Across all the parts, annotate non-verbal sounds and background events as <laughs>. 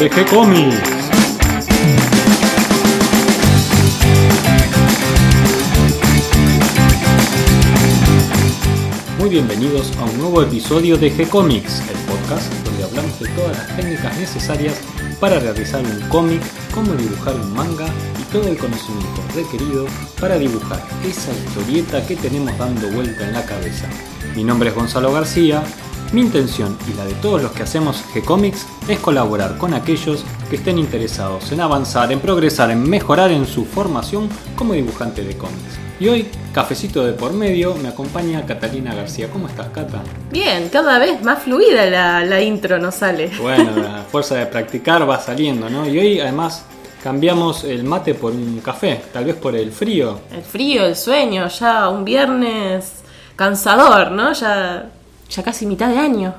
de G-Comics. Muy bienvenidos a un nuevo episodio de G-Comics, el podcast donde hablamos de todas las técnicas necesarias para realizar un cómic, cómo dibujar un manga y todo el conocimiento requerido para dibujar esa historieta que tenemos dando vuelta en la cabeza. Mi nombre es Gonzalo García mi intención y la de todos los que hacemos G-Comics es colaborar con aquellos que estén interesados en avanzar, en progresar, en mejorar en su formación como dibujante de cómics. Y hoy, cafecito de por medio, me acompaña Catalina García. ¿Cómo estás, Cata? Bien, cada vez más fluida la, la intro nos sale. Bueno, la <laughs> fuerza de practicar va saliendo, ¿no? Y hoy además cambiamos el mate por un café, tal vez por el frío. El frío, el sueño, ya un viernes cansador, ¿no? Ya ya casi mitad de año.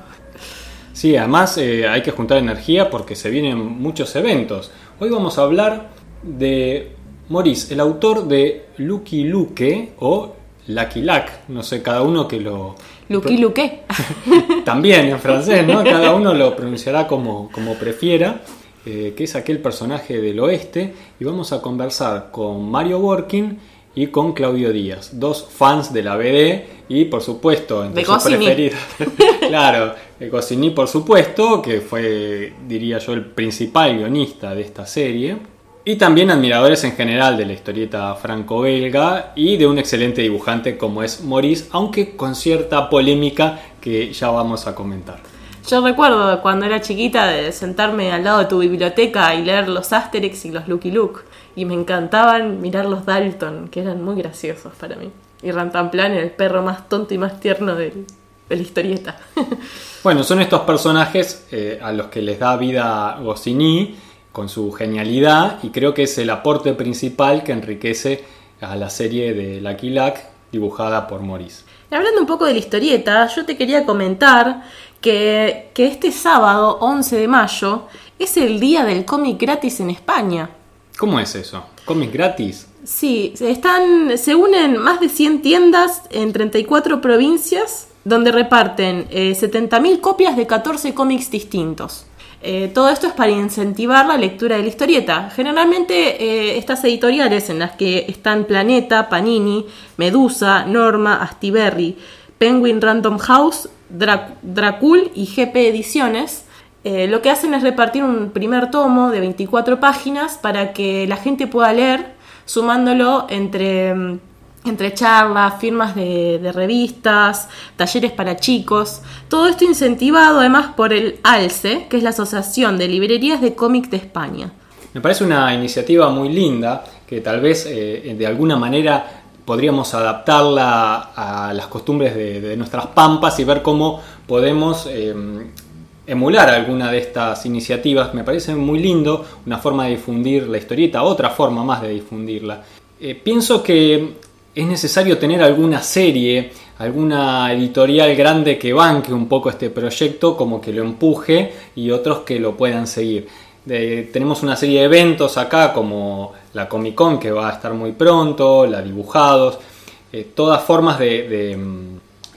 Sí, además eh, hay que juntar energía porque se vienen muchos eventos. Hoy vamos a hablar de Maurice, el autor de Lucky Luke o Lucky Luck, no sé, cada uno que lo... Lucky Luke. <laughs> También en francés, ¿no? Cada <laughs> uno lo pronunciará como, como prefiera, eh, que es aquel personaje del oeste, y vamos a conversar con Mario Working y con Claudio Díaz, dos fans de la BD y por supuesto entre sus preferidos. <laughs> claro, Goscinny por supuesto, que fue diría yo el principal guionista de esta serie y también admiradores en general de la historieta franco-belga y de un excelente dibujante como es Maurice, aunque con cierta polémica que ya vamos a comentar. Yo recuerdo cuando era chiquita de sentarme al lado de tu biblioteca y leer los Asterix y los Lucky Luke y me encantaban mirar los Dalton, que eran muy graciosos para mí. Y Rantanplan era el perro más tonto y más tierno de, la historieta. <laughs> bueno, son estos personajes eh, a los que les da vida Goscinny con su genialidad y creo que es el aporte principal que enriquece a la serie de Lucky Luck dibujada por Maurice. hablando un poco de la historieta, yo te quería comentar que, que este sábado, 11 de mayo, es el día del cómic gratis en España. ¿Cómo es eso? ¿Cómics gratis? Sí, están, se unen más de 100 tiendas en 34 provincias donde reparten eh, 70.000 copias de 14 cómics distintos. Eh, todo esto es para incentivar la lectura de la historieta. Generalmente eh, estas editoriales en las que están Planeta, Panini, Medusa, Norma, Astiberri, Penguin Random House, Dracul y GP Ediciones eh, lo que hacen es repartir un primer tomo de 24 páginas para que la gente pueda leer, sumándolo entre, mm, entre charlas, firmas de, revistas, talleres para chicos. Todo esto incentivado además por el ALCE, que es la Asociación de Librerías de Cómics de España. Me parece una iniciativa muy linda que tal vez eh, de alguna manera podríamos adaptarla a las costumbres de, nuestras pampas y ver cómo podemos eh, emular alguna de estas iniciativas. Me parece muy lindo, una forma de difundir la historieta, otra forma más de difundirla. Eh, pienso que es necesario tener alguna serie, alguna editorial grande que banque un poco este proyecto, como que lo empuje y otros que lo puedan seguir. tenemos una serie de eventos acá como la Comic Con que va a estar muy pronto, la Dibujados, eh, todas formas de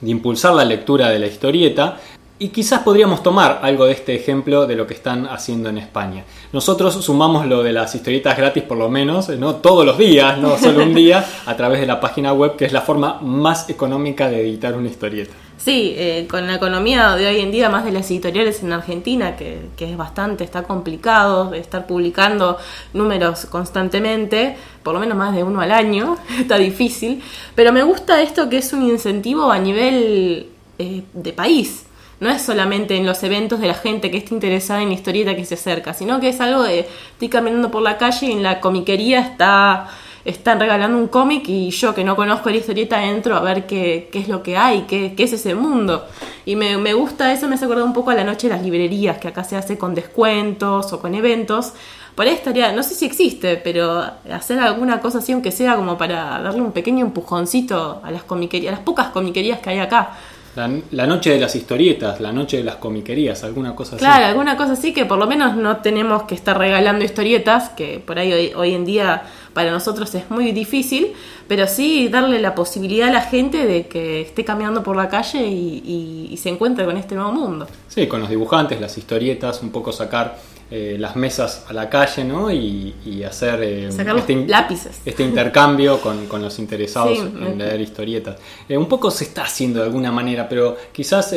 impulsar la lectura de la historieta y quizás podríamos tomar algo de este ejemplo de lo que están haciendo en España. Nosotros sumamos lo de las historietas gratis por lo menos, no todos los días, no <laughs> solo un día, a través de la página web, que es la forma más económica de editar una historieta. Sí, eh, con la economía de hoy en día, más de las editoriales en Argentina, que, que es bastante, está complicado de estar publicando números constantemente, por lo menos más de uno al año, <laughs> está difícil, pero me gusta esto que es un incentivo a nivel eh, de país no es solamente en los eventos de la gente que está interesada en la historieta que se acerca, sino que es algo de estoy caminando por la calle y en la comiquería está están regalando un cómic y yo que no conozco la historieta entro a ver qué, qué es lo que hay, qué, qué es ese mundo. Y me, me, gusta eso, me hace acordar un poco a la noche de las librerías, que acá se hace con descuentos o con eventos. Por ahí estaría, no sé si existe, pero hacer alguna cosa así, aunque sea como para darle un pequeño empujoncito a las comiquerías, a las pocas comiquerías que hay acá. La, noche de las historietas, la noche de las comiquerías, alguna cosa así. Claro, alguna cosa así que por lo menos no tenemos que estar regalando historietas, que por ahí hoy, en día para nosotros es muy difícil, pero sí darle la posibilidad a la gente de que esté caminando por la calle y, se encuentre con este nuevo mundo. Sí, con los dibujantes, las historietas, un poco sacar eh, las mesas a la calle ¿no? y, hacer este, lápices. este intercambio con, los interesados en leer historietas. un poco se está haciendo de alguna manera, pero quizás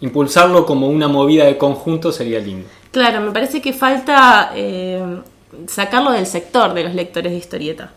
impulsarlo como una movida de conjunto sería lindo. Claro, me parece que falta sacarlo del sector de los lectores de historieta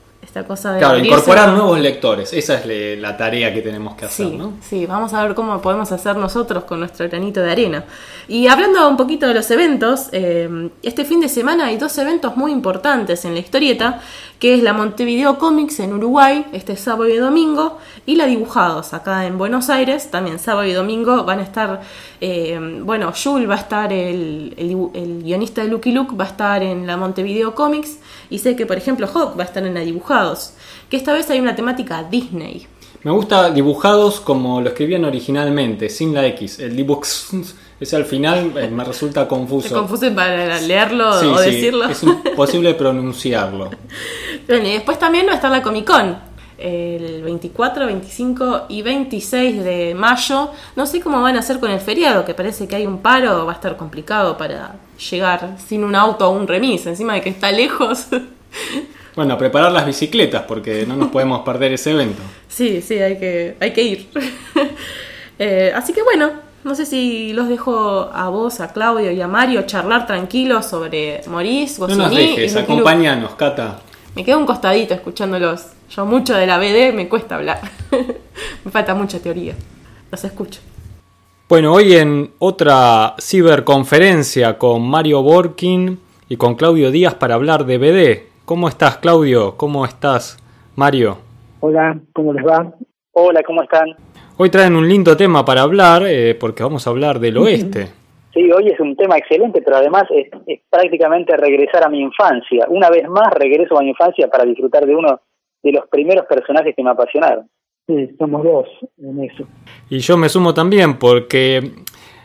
cosa de claro, incorporar nuevos lectores, esa es la tarea que tenemos que hacer, sí, Sí, vamos a ver cómo podemos hacer nosotros con nuestro granito de arena. Y hablando un poquito de los eventos, eh, este fin de semana hay dos eventos muy importantes en la historieta, que es la Montevideo Comics en Uruguay, este sábado y domingo, y la Dibujados acá en Buenos Aires, también sábado y domingo van a estar, eh, bueno, Jules va a estar, el, el, guionista de Lucky Luke va a estar en la Montevideo Comics, y sé que por ejemplo Hawk va a estar en la Dibujados, que esta vez hay una temática Disney. Me gusta dibujados como lo escribían originalmente, sin la X. El dibux <laughs> ese al final eh, me resulta <laughs> confuso. ¿Te confuso para leerlo o decirlo? Es imposible pronunciarlo. <laughs> Bueno, y después también va a estar la Comic Con. El 24, 25 y 26 de mayo. No sé cómo van a hacer con el feriado, que parece que hay un paro, va a estar complicado para llegar sin un auto o un remis, encima de que está lejos. <laughs> Bueno, preparar las bicicletas porque no nos podemos perder ese evento. Sí, sí, hay que, hay que ir. <laughs> Eh, así que bueno, no sé si los dejo a vos, a Claudio y a Mario charlar tranquilos sobre Maurice, No nos dejes, acompáñanos, Cata. Me quedo un costadito escuchándolos. Yo mucho de la BD me cuesta hablar. <laughs> me falta mucha teoría. Los escucho. Bueno, hoy en otra ciberconferencia con Mario Borkin y con Claudio Díaz para hablar de BD. ¿Cómo estás, Claudio? ¿Cómo estás, Mario? Hola, ¿cómo les va? Hola, ¿cómo están? Hoy traen un lindo tema para hablar, eh, porque vamos a hablar del <laughs> oeste. Sí, hoy es un tema excelente, pero además es, prácticamente regresar a mi infancia. Una vez más regreso a mi infancia para disfrutar de uno de los primeros personajes que me apasionaron. Sí, somos dos en eso. Y yo me sumo también porque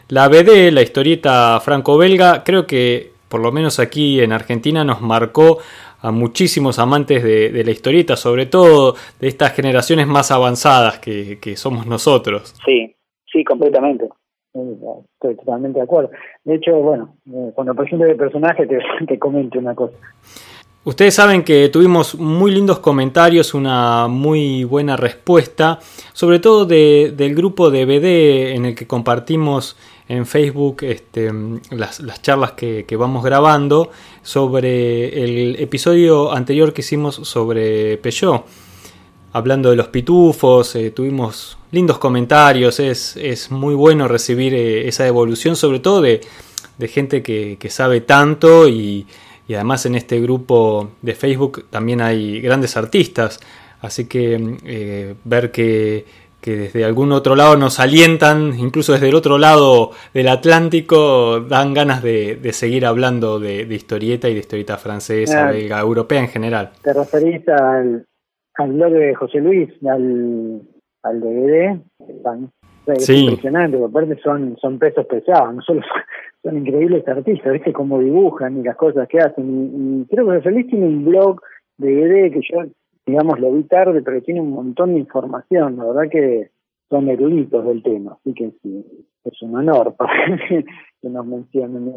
la BD, la historieta franco-belga, creo que por lo menos aquí en Argentina nos marcó a muchísimos amantes de, la historieta, sobre todo de estas generaciones más avanzadas que, somos nosotros. Sí, sí, completamente. Estoy totalmente de acuerdo. De hecho, bueno, eh, cuando presente el personaje te, <laughs> te comento una cosa. Ustedes saben que tuvimos muy lindos comentarios, una muy buena respuesta, sobre todo de, del grupo de BD en el que compartimos en Facebook este, las, charlas que, vamos grabando sobre el episodio anterior que hicimos sobre Peugeot. Hablando de los pitufos, eh, tuvimos lindos comentarios, es, es muy bueno recibir eh, esa evolución, sobre todo de, gente que, sabe tanto y, y, además en este grupo de Facebook también hay grandes artistas, así que eh, ver que que desde algún otro lado nos alientan, incluso desde el otro lado del Atlántico, dan ganas de, seguir hablando de, historieta y de historieta francesa, belga, europea en general. ¿Te referís al, al blog de José Luis, al, al DVD? Es sí. impresionante, porque aparte son, son pesos pesados, no solo <laughs> son, increíbles artistas, ¿viste cómo dibujan y las cosas que hacen. Y, creo que José Luis tiene un blog de DVD que yo digamos, lo vi tarde, pero tiene un montón de información, la verdad que son eruditos del tema, así que sí, es un honor <laughs> para que nos mencionen.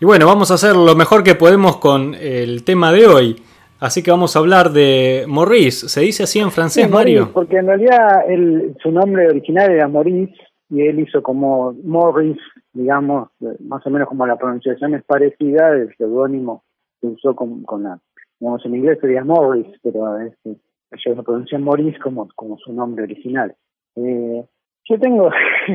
Y bueno, vamos a hacer lo mejor que podemos con el tema de hoy. Así que vamos a hablar de Maurice. ¿Se dice así en francés, Mario? porque en realidad él, su nombre original era Maurice y él hizo como Maurice, digamos, más o menos como la pronunciación es parecida del seudónimo que usó con, con la digamos, en inglés sería Morris, pero este, ellos lo pronuncian Morris como, como su nombre original. Eh, yo tengo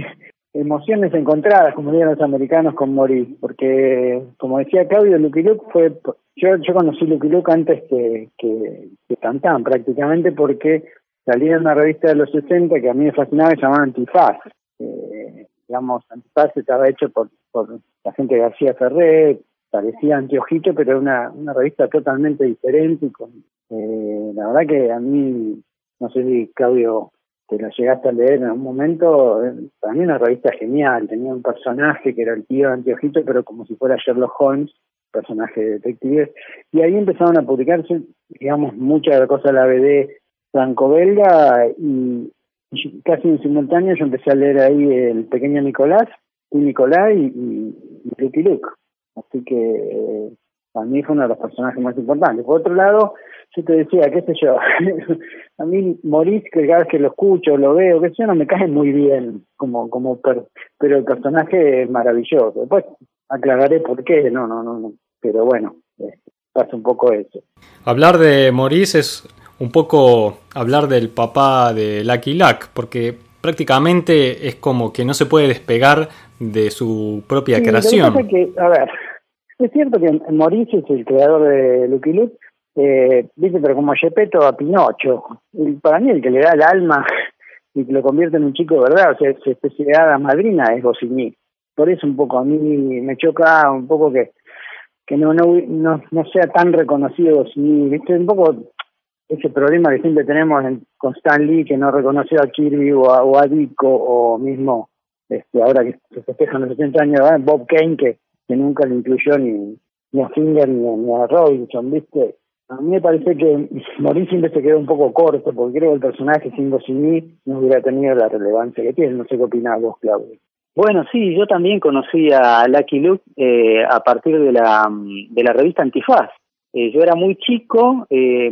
<laughs> emociones encontradas, como dirían los americanos, con Morris, porque, como decía Claudio, Lucky fue. Yo, yo conocí Lucky Luke antes que, que, que prácticamente porque salía en una revista de los 60 que a mí me fascinaba, se llamaba Antifaz. Eh, digamos, Antifaz estaba hecho por, por la gente García Ferrer, parecía anteojito, pero era una, una revista totalmente diferente. Y con, eh, la verdad que a mí, no sé si Claudio te la llegaste a leer en algún momento, para mí una revista genial, tenía un personaje que era el tío de anteojito, pero como si fuera Sherlock Holmes, personaje de detective, y ahí empezaron a publicarse, digamos, muchas de las cosas de la BD franco-belga, y, casi en simultáneo yo empecé a leer ahí el pequeño Nicolás, y Nicolás y, y, Luke Así que para mí fue uno de los personajes más importantes. Por otro lado, yo te decía, qué sé yo, <laughs> a mí Maurice, que cada vez que lo escucho, lo veo, que sé yo, no me cae muy bien, como, como pero el personaje es maravilloso. Después aclararé por qué, no, no, no, no. pero bueno, eh, pasa un poco eso. Hablar de Maurice es un poco hablar del papá de Lucky Luck, porque prácticamente es como que no se puede despegar de su propia creación. que, a ver, es cierto que Maurice es el creador de Lucky Luke, eh, dice, pero como Gepetto a Pinocho. Para mí el que le da el alma y que lo convierte en un chico de verdad, o sea, es especialidad madrina es Goscinny. Por eso un poco a mí me choca un poco que que no no no, sea tan reconocido Goscinny. ¿Viste? Un poco ese problema que siempre tenemos con Stan Lee, que no reconoció a Kirby o a, Dico, o mismo este ahora que se festejan los 80 años, Bob Kane, que, que nunca le incluyó ni, ni a Finger ni, ni a Robinson, ¿viste? A mí me parece que Morín siempre se quedó un poco corto, porque creo que el personaje sin sin no hubiera tenido la relevancia que tiene. No sé qué opinás vos, Claudio. Bueno, sí, yo también conocí a Lucky Luke eh, a partir de la, de la revista Antifaz. Eh, yo era muy chico, eh,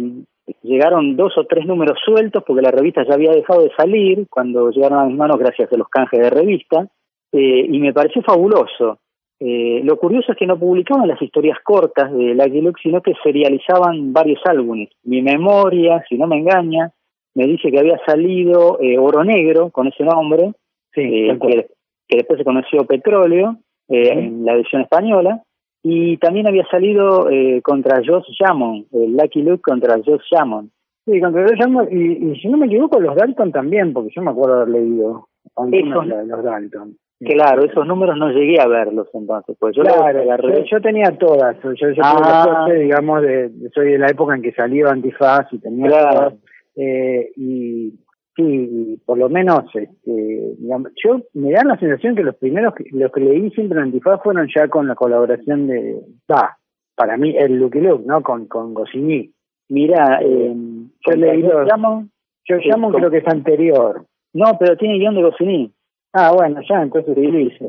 llegaron dos o tres números sueltos porque la revista ya había dejado de salir cuando llegaron a mis manos gracias a los canjes de revista, y me pareció fabuloso. Eh, lo curioso es que no publicaban las historias cortas de Lucky Luke, sino que serializaban varios álbumes. Mi memoria, si no me engaña, me dice que había salido eh, Oro Negro con ese nombre, eh, que, después se conoció Petróleo en la edición española, y también había salido contra Josh Jamon, el Lucky Luke contra Josh Jamon. Sí, contra Josh Jamon, y, si no me equivoco, los Dalton también, porque yo me acuerdo haber leído los Dalton. Claro, esos números no llegué a verlos entonces, pues yo claro, yo, tenía todas, yo, yo ah. digamos, de, soy de la época en que salió Antifaz y tenía todas, eh, y sí, por lo menos, este, digamos, yo me da la sensación que los primeros, los que leí siempre en Antifaz fueron ya con la colaboración de, va, para mí el Lucky Luke, ¿no? Con, con Goscinny. Mira, eh, yo leí yo llamo, yo llamo creo que es anterior. No, pero tiene guion de Goscinny. Ah, bueno, ya, entonces sí, sí.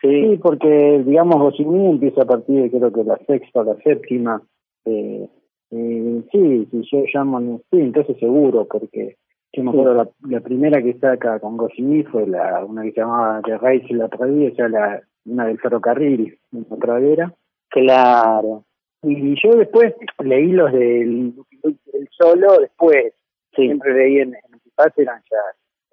Sí, porque, digamos, Goscinny empieza a partir de creo que la sexta o la séptima. Eh, eh, sí, sí, yo llamo, sí, entonces seguro, porque yo me acuerdo la, la primera que saca con Goscinny fue la una que se llamaba The Race y la sea, la, una del ferrocarril, la pradera. Claro. Y yo después leí los del, del solo, después, siempre leí en, en eran ya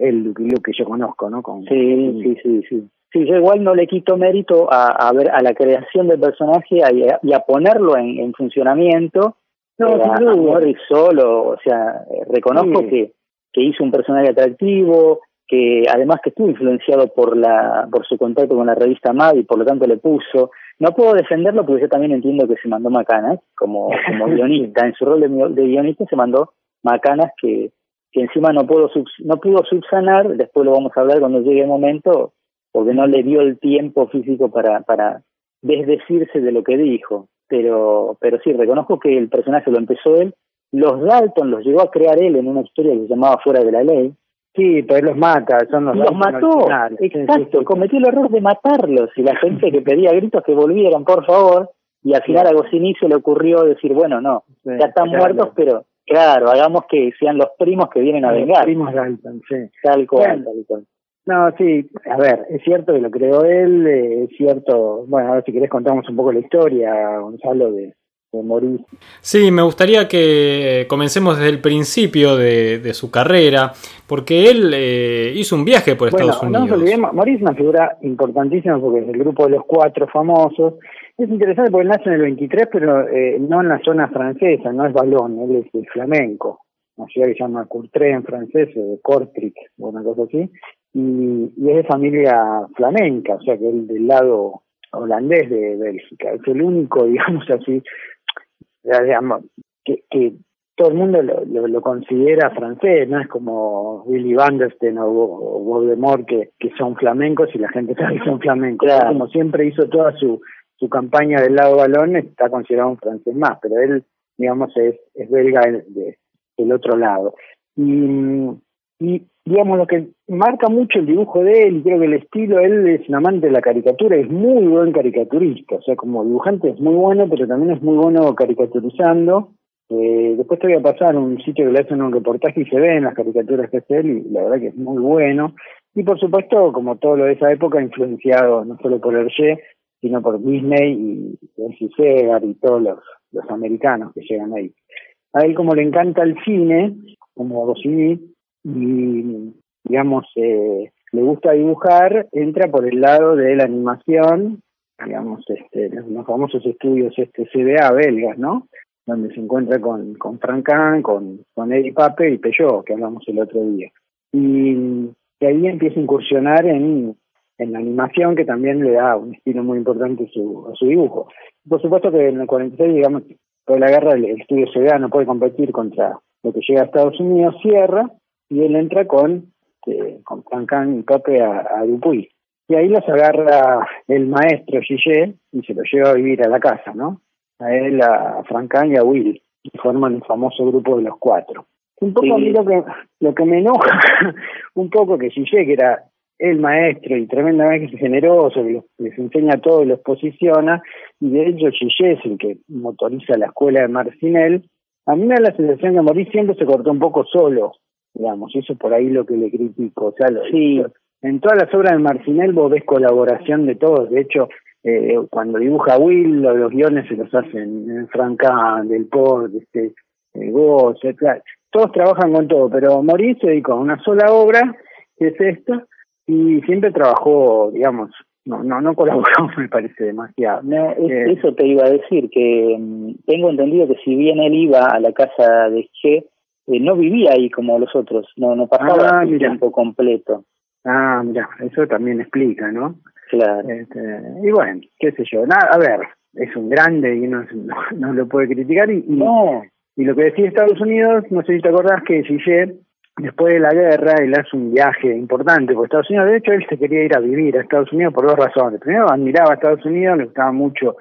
el Luke que yo conozco, ¿no? Con, sí, sí, sí, sí. Sí, yo igual no le quito mérito a, ver a la creación del personaje y a, ponerlo en, funcionamiento. No, eh, solo, o sea, eh, reconozco que, que hizo un personaje atractivo, que además que estuvo influenciado por la por su contacto con la revista Mad y por lo tanto le puso. No puedo defenderlo porque yo también entiendo que se mandó macanas como, como <laughs> guionista. En su rol de, de guionista se mandó macanas que, que encima no pudo, no pudo subsanar, después lo vamos a hablar cuando llegue el momento, porque no le dio el tiempo físico para, para desdecirse de lo que dijo. Pero, pero sí, reconozco que el personaje lo empezó él. Los Dalton los llegó a crear él en una historia que se llamaba Fuera de la Ley. Sí, pero él los mata, son los, los mató, exacto, cometió el error de matarlos y la gente que pedía gritos que volvieran, por favor, y al final a Goscinny se le ocurrió decir, bueno, no, ya están muertos, pero Claro, hagamos que sean los primos que vienen a vengar. Los primos Dalton, sí. Tal cual, No, sí, a ver, es cierto que lo creó él, eh, es cierto, bueno, a ver si querés contamos un poco la historia, Gonzalo, de, de. Sí, me gustaría que comencemos desde el principio de, su carrera, porque él eh, hizo un viaje por Estados Unidos. No olvidemos, Maurice es una figura importantísima porque es el grupo de los cuatro famosos, es interesante porque él nace en el 23, pero eh, no en la zona francesa, no es Balón, él es el flamenco, una ciudad que se llama Courtrai en francés, o Cortric, o una cosa así, y, es de familia flamenca, o sea que él del lado holandés de Bélgica. Es el único, <laughs> digamos así, digamos, que, que todo el mundo lo, lo, considera francés, no es como Willy Van der Steen o, Voldemort que, que son flamencos y la gente sabe que son flamencos. Como siempre hizo toda su su campaña del lado balón está considerado un francés más, pero él, digamos, es, es belga de, del otro lado. Y, Y digamos, lo que marca mucho el dibujo de él, y creo que el estilo, él es un amante de la caricatura, es muy buen caricaturista, o sea, como dibujante es muy bueno, pero también es muy bueno caricaturizando. Eh, después te voy a pasar un sitio que le hacen un reportaje y se ven las caricaturas que hace él, y la verdad que es muy bueno. Y por supuesto, como todo lo de esa época, influenciado no solo por Hergé, sino por Disney y MC Segar y todos los, los americanos que llegan ahí. A él como le encanta el cine, como Goscinny, y digamos, eh, le gusta dibujar, entra por el lado de la animación, digamos, este, los famosos estudios este CBA belgas, ¿no? Donde se encuentra con, con Frank Kahn, con, con Eddie Pape y Peugeot, que hablamos el otro día. Y, ahí empieza a incursionar en, en la animación, que también le da un estilo muy importante su, a su dibujo. Por supuesto que en el 46, digamos, toda la guerra, el estudio CBA no puede competir contra lo que llega a Estados Unidos, cierra, y él entra con, eh, con y Pape a, a, Dupuy. Y ahí los agarra el maestro Gillet y se lo lleva a vivir a la casa, ¿no? A él, a Francan y a Will, y forman el famoso grupo de los cuatro. Un poco a mí lo que, lo que me enoja, <laughs> un poco que Gillet, que era el maestro y tremendamente generoso, que les enseña todo y los posiciona, y de hecho Gillet es el que motoriza la escuela de Marcinel, a mí me da la sensación que Morí siempre se cortó un poco solo, digamos, eso por ahí lo que le critico. O sea, sí, en todas las obras de Marcinel vos ves colaboración de todos, de hecho, eh, cuando dibuja Will, los, guiones se los hacen en Franca, Del Port, este, eh, todos trabajan con todo, pero Morí se dedicó a una sola obra, que es esta, y siempre trabajó, digamos, no, no, no colaboró, <laughs> me parece demasiado. Eh, eso te iba a decir, que mm, tengo entendido que si bien él iba a la casa de Che, eh, no vivía ahí como los otros, no, no pasaba ah, tiempo completo. Ah, mira, eso también explica, ¿no? Claro. Este, y bueno, qué sé yo, nada, a ver, es un grande y no, <laughs> no, lo puede criticar y, no. y lo que decía Estados Unidos, no sé si te acordás que Gillet después de la guerra él hace un viaje importante por Estados Unidos. De hecho, él se quería ir a vivir a Estados Unidos por dos razones. Primero, admiraba a Estados Unidos, le gustaba mucho,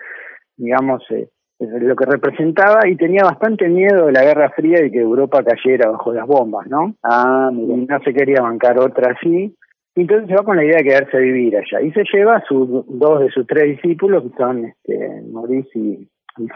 digamos, eh, lo que representaba y tenía bastante miedo de la Guerra Fría y que Europa cayera bajo las bombas, ¿no? Ah, Y no se quería bancar otra así. Entonces se va con la idea de quedarse a vivir allá. Y se lleva a sus dos de sus tres discípulos, que son este, Maurice y, y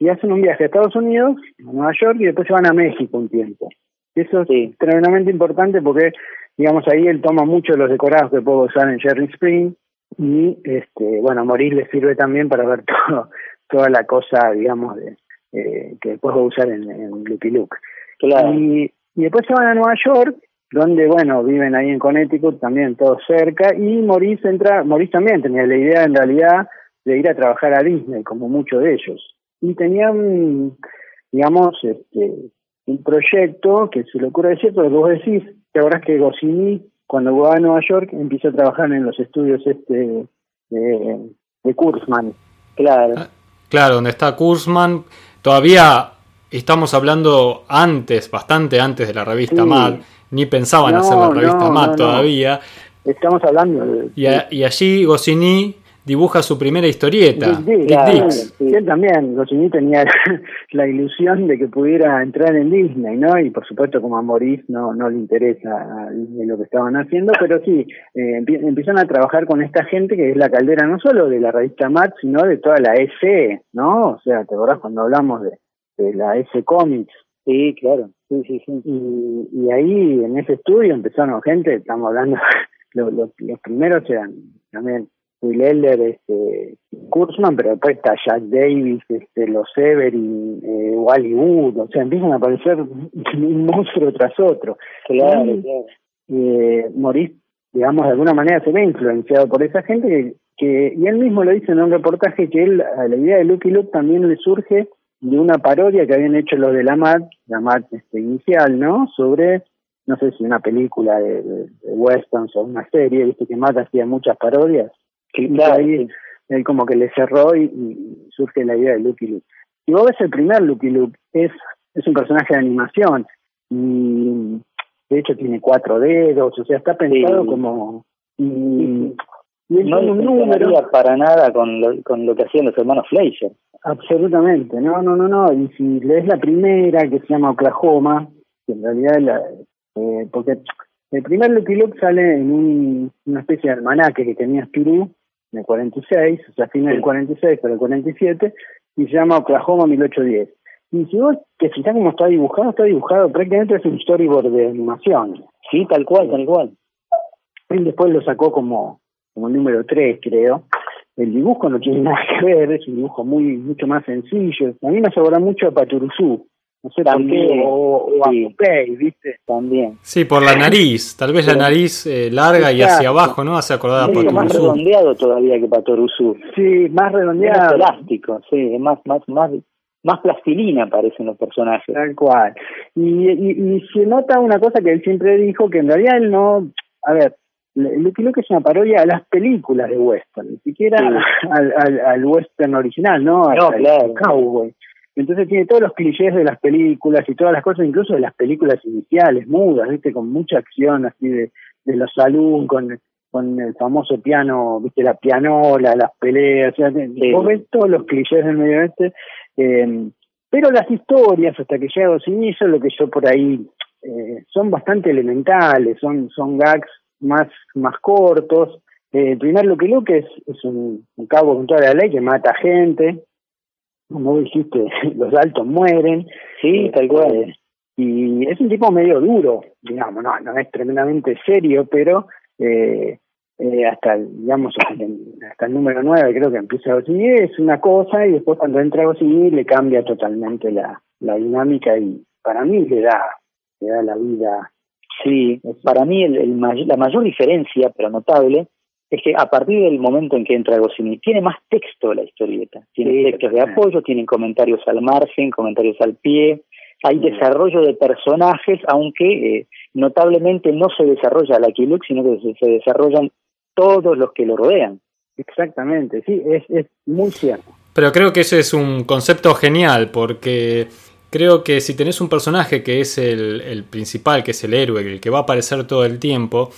y hacen un viaje a Estados Unidos, a Nueva York, y después se van a México un tiempo. Eso es tremendamente importante porque, digamos, ahí él toma mucho de los decorados que puedo usar en Jerry Spring y, este, bueno, Morir le sirve también para ver <laughs> todo, toda la cosa, digamos, de, eh, que después va a usar en, en Lucky Luke. Y, y después se van a Nueva York, donde, bueno, viven ahí en Connecticut, también todos cerca, y Maurice entra, Maurice también tenía la idea en realidad de ir a trabajar a Disney, como muchos de ellos. Y tenían, digamos, este, un proyecto que se le ocurre decir, pero vos decís, que ahora es que Goscinny, cuando va a Nueva York, empieza a trabajar en los estudios este de, de Kurzman. Claro. Claro, donde está Kurzman. Todavía estamos hablando antes, bastante antes de la revista Mad. Ni pensaban hacer la revista Mad todavía. Estamos hablando de... Y, y allí Goscinny dibuja su primera historieta. Él también, Goscinny tenía <laughs> la ilusión de que pudiera entrar en Disney, ¿no? Y por supuesto como a Maurice no, no le interesa a lo que estaban haciendo, pero sí, eh, empiezan a trabajar con esta gente que es la caldera no solo de la revista Matt, sino de toda la S, ¿no? O sea, ¿te acordás cuando hablamos de, de la S Comics? Sí, claro. Sí, sí, sí. Y, y ahí en ese estudio empezaron gente, estamos hablando, <laughs> los, los, los primeros eran también Will Eller, este, Kurzman, pero después está Jack Davis, este, los Severin, eh, Wally Wood, o sea, empiezan a aparecer un monstruo tras otro. Claro, y, claro. Eh, Maurice, digamos, de alguna manera se ve influenciado por esa gente que, que, y él mismo lo dice en un reportaje que él, a la idea de Lucky Luke también le surge de una parodia que habían hecho los de la MAD, la MAD este, inicial, ¿no? Sobre no sé si una película de, de, de westerns o una serie, viste que Matt hacía muchas parodias, y ahí él como que le cerró y, surge la idea de Lucky Luke. Y vos ves el primer Lucky Luke, es, es un personaje de animación y de hecho tiene cuatro dedos, o sea, está pensado como... Y, no un número para nada con lo, con lo que hacían los hermanos Fleischer. Absolutamente, no, no, no, no. Y si lees la primera, que se llama Oklahoma, que en realidad la, Eh, porque el primer Lucky Luke sale en un, una especie de almanaque que tenía Spirou en el 46, o sea, final del 46 para el 47, y se llama Oklahoma 1810. Y si vos te fijas cómo está dibujado, está dibujado prácticamente es un storyboard de animación. Sí, tal cual, tal cual. Él después lo sacó como, como el número 3, creo. El dibujo no tiene nada que ver, es un dibujo muy mucho más sencillo. A mí me asegura mucho a Paturuzú. No sé También, por qué, o, o a sí. Popeye, ¿viste? También. Sí, por la nariz. Tal vez la nariz eh, larga y hacia abajo, ¿no? Hace acordar a Mucho más redondeado todavía que Patoruzú. Sí, más redondeado. elástico, sí, es más, más, más, más plastilina parecen los personajes. Tal cual. Y, y, y se nota una cosa que él siempre dijo, que en realidad él no... A ver, Lucky Luke es una parodia a las películas de western, ni siquiera Sí. <laughs> al, al, al western original, ¿no? Al- No, al claro. cowboy. Entonces tiene todos los clichés de las películas y todas las cosas, incluso de las películas iniciales, mudas, ¿viste? Con mucha acción así de, de los saloon, con, con el famoso piano, ¿viste? La pianola, las peleas, o sea, Sí. vos ves todos los clichés del medio oeste, eh, pero las historias, hasta que llega eso, lo que yo por ahí, eh, son bastante elementales, son, son gags más, más cortos. Eh, el primer Lucky Luke es, es un, un cabo con toda la ley que mata gente. Como dijiste, <laughs> los altos mueren. Sí, tal cual. Y es un tipo medio duro, digamos, no, no es tremendamente serio, pero eh, eh, hasta, el, digamos, <laughs> hasta el, número 9 creo que empieza Goscinny, es una cosa y después cuando entra Goscinny le cambia totalmente la, la dinámica y para mí le da, le da la vida. Sí, para mí el, el la mayor diferencia, pero notable, es que a partir del momento en que entra Goscinny, tiene más texto la historieta. Tiene Sí, textos de apoyo, tienen comentarios al margen, comentarios al pie, hay desarrollo de personajes, aunque eh, notablemente no se desarrolla Lucky Luke, sino que se, se desarrollan todos los que lo rodean. Exactamente, sí, es, es muy cierto. Pero creo que ese es un concepto genial porque creo que si tenés un personaje que es el, el principal, que es el héroe, el que va a aparecer todo el tiempo,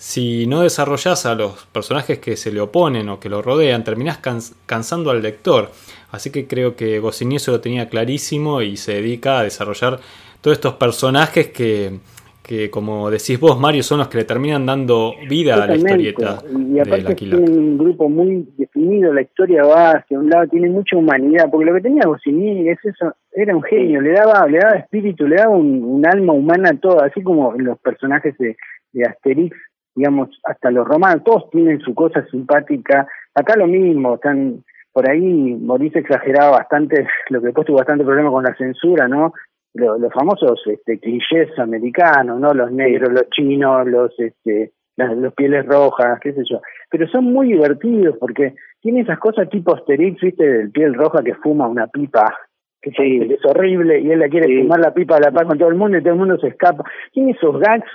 si no desarrollás a los personajes que se le oponen o que lo rodean, terminás cans- cansando al lector. Así que creo que Goscinny eso lo tenía clarísimo y se dedica a desarrollar todos estos personajes que, que, como decís vos, Mario, son los que le terminan dando vida a la historieta Y de aparte tienen un grupo muy definido, la historia va hacia un lado, tiene mucha humanidad, porque lo que tenía Goscinny es eso, era un genio, le daba, le daba espíritu, le daba un, un alma humana a todo, así como los personajes de, de Asterix, digamos, hasta los romanos, todos tienen su cosa simpática, acá lo mismo, están por ahí Maurice exageraba bastante, <laughs> lo que después tuvo bastante problema con la censura, ¿no? Lo- Los, famosos este, clichés americanos, ¿no? Los negros, los chinos, los este, las, los pieles rojas, qué sé yo. Pero son muy divertidos porque tiene esas cosas tipo Asterix, ¿viste? Del piel roja que fuma una pipa, que Sí. es horrible y él la quiere Sí. fumar la pipa a la paz con todo el mundo y todo el mundo se escapa. Tiene esos gags,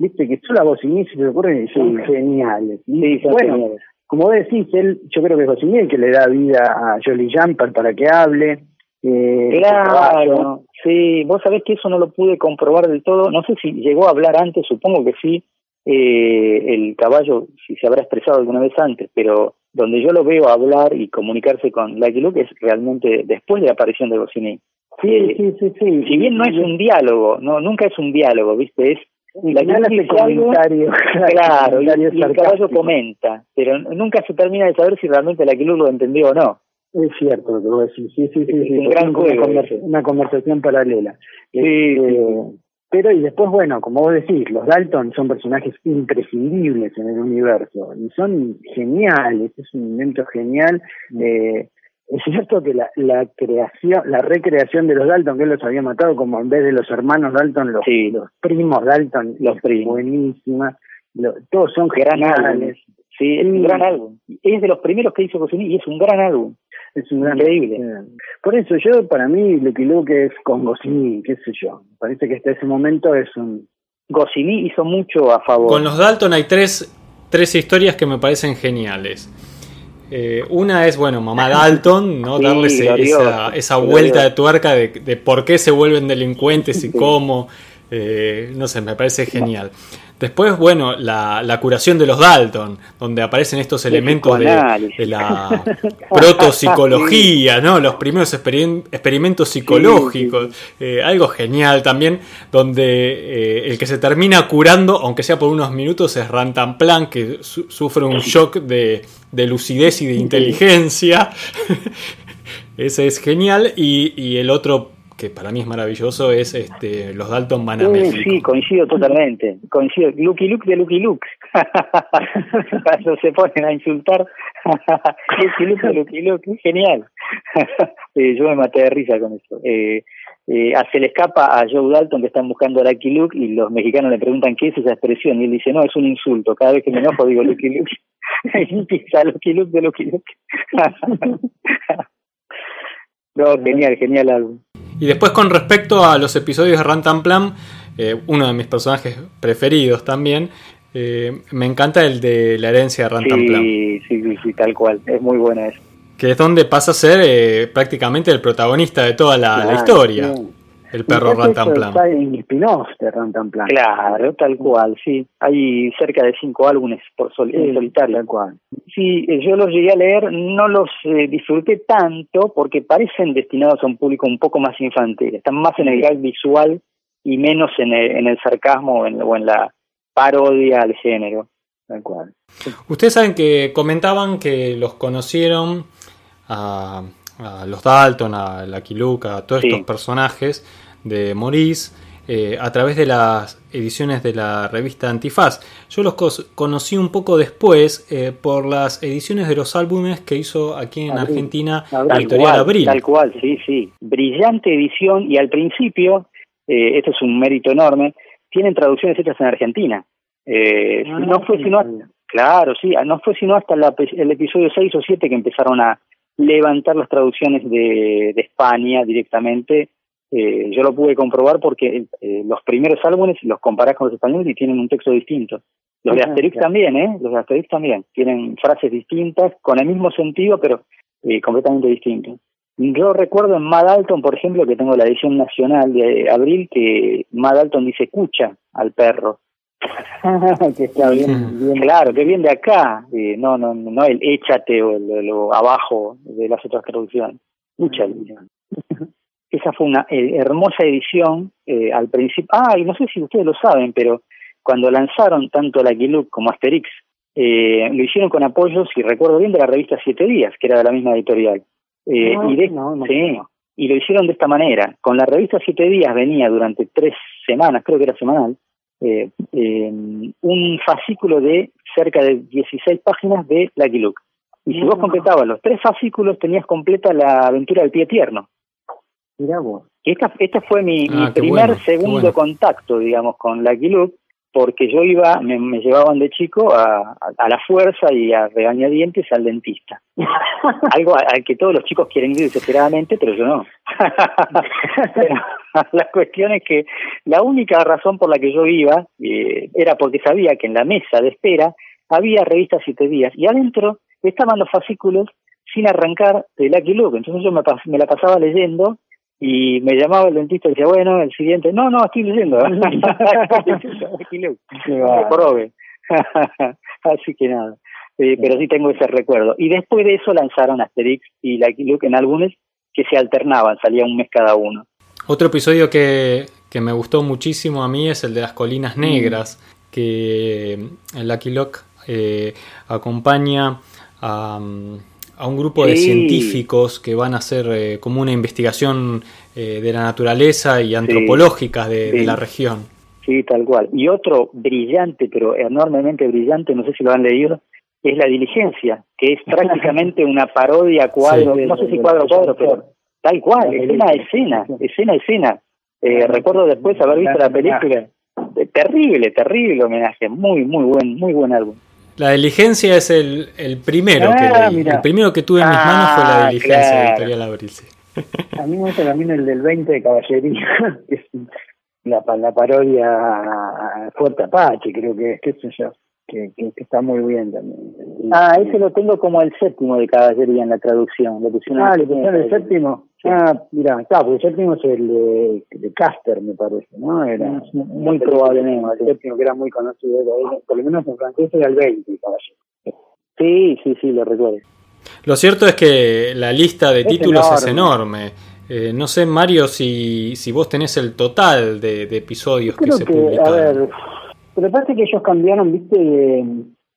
¿viste? Que solo a Goscinny se le ocurren y son geniales. Sí, bueno, geniales. como vos decís, él, yo creo que es Goscinny el que le da vida a Jolly Jumper para que hable. Eh. Claro, sí, vos sabés que eso no lo pude comprobar del todo, no sé si llegó a hablar antes, supongo que sí, eh, el caballo, si se habrá expresado alguna vez antes, pero donde yo lo veo hablar y comunicarse con Lucky Luke es realmente después de la aparición de Goscinny. Sí, sí, sí, sí. Si bien no es un diálogo, no nunca es un diálogo, ¿viste? Es Y la algo, comentario. <laughs> Claro, y, comentario y el caballo comenta, pero nunca se termina de saber si realmente Lucky Luke lo entendió o no. Es cierto lo que vos decís, sí, sí, sí, Es sí, un gran una, ese. conver- una conversación paralela. Sí, Este, Pero y después, bueno, como vos decís, los Dalton son personajes imprescindibles en el universo y son geniales, es un invento genial. Eh, es cierto que la, la creación, la recreación de los Dalton, que él los había matado, como en vez de los hermanos Dalton, los, Sí. los primos Dalton, Los primos. buenísima. Lo- todos son Gran álbum. geniales. Sí, es un gran álbum. Es de los primeros que hizo Goscinny y es un gran álbum. Es un gran Increíble. Por eso yo, para mí, Lucky Luke es con Goscinny, qué sé yo. Parece que hasta ese momento es un... Goscinny hizo mucho a favor. Con los Dalton hay tres, tres historias que me parecen geniales. Eh, una es, bueno, Mamá Dalton, ¿no? Sí, Darles esa, esa vuelta de tuerca de, de por qué se vuelven delincuentes y cómo. Eh, no sé, me parece genial. Después, bueno, la, curación de los Dalton, donde aparecen estos elementos de, la <laughs> protopsicología, ¿no? Los primeros experimentos psicológicos. Eh, algo genial también, donde eh, el que se termina curando, aunque sea por unos minutos, es Rantanplan, que sufre un shock de, lucidez y de inteligencia. <laughs> Ese es genial. Y, y el otro que para mí es maravilloso, es este, los Dalton van a Sí, coincido totalmente. Coincido. Lucky Luke de Lucky Luke. <laughs> Cuando se ponen a insultar. <laughs> Lucky Luke de Lucky Luke. Genial. <laughs> yo me maté de risa con eso. Eh, eh, se le escapa a Joe Dalton que están buscando a Lucky Luke y los mexicanos le preguntan qué es esa expresión y él dice, no, es un insulto. Cada vez que me enojo digo Lucky Luke. y empieza Lucky Luke de Lucky Luke. no, genial, genial álbum. Y después con respecto a los episodios de Rantanplan, eh, uno de mis personajes preferidos también, eh, me encanta el de la herencia de Rantanplan. Sí, sí, sí, tal cual, es muy buena eso. Que es donde pasa a ser eh, prácticamente el protagonista de toda la, historia. El perro Rantanplan. Está en spin-off de Rantanplan. Claro, tal cual, sí. Hay cerca de cinco álbumes por solitario. Tal cual. Sí, eh, yo los llegué a leer, no los eh, disfruté tanto porque parecen destinados a un público un poco más infantil. Están más en el gag visual y menos en el, en el sarcasmo o en, la parodia al género. Tal cual. Ustedes saben que comentaban que los conocieron a a los Dalton, a Lucky Luke, a todos estos personajes de Maurice eh, a través de las ediciones de la revista Antifaz. Yo los conocí un poco después eh, por las ediciones de los álbumes que hizo aquí en Argentina la editorial Abril. Tal cual, sí, sí. Brillante edición y al principio, eh, esto es un mérito enorme, tienen traducciones hechas en Argentina. Ah, no fue sino, claro, sí, no fue sino hasta el episodio 6 o 7 que empezaron a, levantar las traducciones de, España directamente. Eh, yo lo pude comprobar porque eh, los primeros álbumes los comparás con los españoles y tienen un texto distinto. Los de Asterix también, ¿eh? Los de Asterix también. Tienen frases distintas, con el mismo sentido, pero eh, completamente distintos. Yo recuerdo en Mad Alton, por ejemplo, que tengo la edición nacional de abril, que Mad Alton dice escucha al perro. <laughs> que está bien, bien, claro, que viene de acá, eh, no, no, no el échate o lo abajo de las otras traducciones, échale. <laughs> Esa fue una eh, hermosa edición eh, al principio. Ah, y no sé si ustedes lo saben, pero cuando lanzaron tanto la Luke como Asterix, eh, lo hicieron con apoyo, si recuerdo bien, de la revista Siete Días, que era de la misma editorial. Eh, y, de, sí, y lo hicieron de esta manera. Con la revista Siete Días venía durante tres semanas, creo que era semanal, eh, eh, un fascículo de cerca de 16 páginas de Lucky Luke. Y si vos completabas los tres fascículos, tenías completa la aventura del pie tierno. Mirá vos. Esta, este fue mi, ah, primer, segundo contacto, digamos, con Lucky Luke, porque yo iba, me, llevaban de chico a, a, la fuerza y a regañadientes al dentista. <laughs> Algo al que todos los chicos quieren ir desesperadamente, pero yo no. <laughs> la cuestión es que la única razón por la que yo iba eh, era porque sabía que en la mesa de espera había revistas siete días y adentro estaban los fascículos sin arrancar de Lucky Luke. Entonces yo me, me la pasaba leyendo y me llamaba el dentista y decía, bueno, el siguiente, no, no, estoy leyendo. <laughs> <laughs> <laughs> Así que nada. Eh, pero sí tengo ese recuerdo. Y después de eso lanzaron Asterix y Lucky Luke en álbumes que se alternaban, salía un mes cada uno. Otro episodio que, que me gustó muchísimo a mí es el de las colinas mm. negras, que Lucky Luke eh, acompaña a, a un grupo de científicos que van a hacer eh, como una investigación eh, de la naturaleza y antropológica de, la región. Sí, tal cual. Y otro brillante, pero enormemente brillante, no sé si lo han leído, es La Diligencia, que es <laughs> prácticamente una parodia cuadro, no sé si cuadro cuadro, pero tal cual, escena a escena, escena a escena. Eh, recuerdo después haber visto la película. Terrible, terrible homenaje, muy, muy buen, muy buen álbum. La diligencia es el, el primero que ah, leí. El primero que tuve en mis manos fue la ah, diligencia de Editorial Abril. A mí me gusta también el del 20 de Caballería, <laughs> que es la, la parodia Fuerte Apache, creo que es, qué sé yo, que, que, está muy bien también. Ah, ese lo tengo como el séptimo de Caballería en la traducción. ah, ¿le pusieron el séptimo? Ah, mira, está, porque ya tenemos el de, de Caster, me parece, ¿no? Era muy probablemente. El séptimo que era muy conocido, era- por lo menos en francés era el 20, caballero. Sí, sí, sí, lo recuerdo. Lo cierto es que la lista de Es títulos es enorme. Eh, no sé, Mario, si, si vos tenés el total de, de episodios que Creo se que, a publicaron. ver, pero parece que ellos cambiaron, viste, de,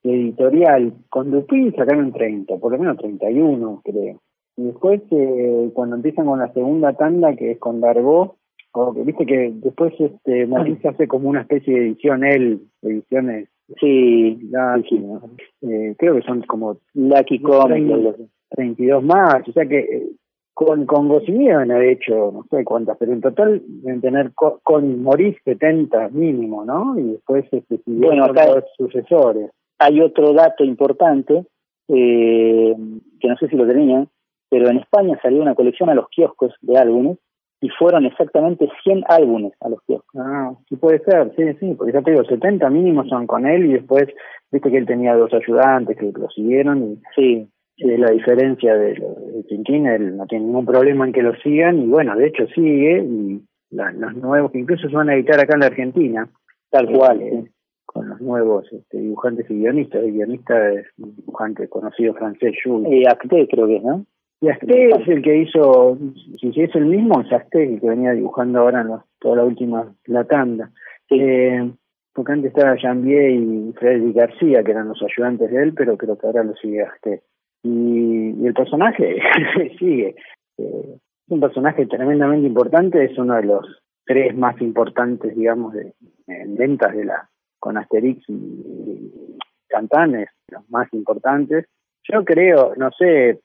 de editorial. Con Dupin sacaron 30, por lo menos 31, creo. Y después, eh, cuando empiezan con la segunda tanda, que es con Dargo, o que viste que después este Mauricio hace como una especie de edición, él, ediciones Sí. Eh, creo que son como Lucky Comics. Treinta. algo así. 32 más, o sea que eh, con, con deben haber hecho no sé cuántas, pero en total deben tener co- con Maurice 70 mínimo, ¿no? Y después este, Bueno, acá- los sucesores. Hay otro dato importante, eh, que no sé si lo tenían, pero en España salió una colección a los kioscos de álbumes y fueron exactamente 100 álbumes a los kioscos. Ah, sí puede ser, sí, sí, porque ya te digo, 70 mínimo son con él y después, viste que él tenía dos ayudantes que lo siguieron y Sí, eh, la diferencia de, de Tintín, él no tiene ningún problema en que lo sigan y bueno, de hecho sigue y la- los nuevos que incluso se van a editar acá en la Argentina, tal cual. eh, con los nuevos este, dibujantes y guionistas. El guionista es un dibujante conocido francés, Jules. Eh, Acté creo que es, ¿no? Y Asté es el que hizo, si es el mismo, es Asté el que venía dibujando ahora en los- toda la última, la tanda. Eh, porque antes estaba Jambier y Frederick García, que eran los ayudantes de él, pero creo que ahora lo sigue Asté. Y, y el personaje <laughs> sigue. Eh, es un personaje tremendamente importante, es uno de los tres más importantes, digamos, de, en ventas de la con Asterix y, y Cantanes, los más importantes. Yo creo, no sé,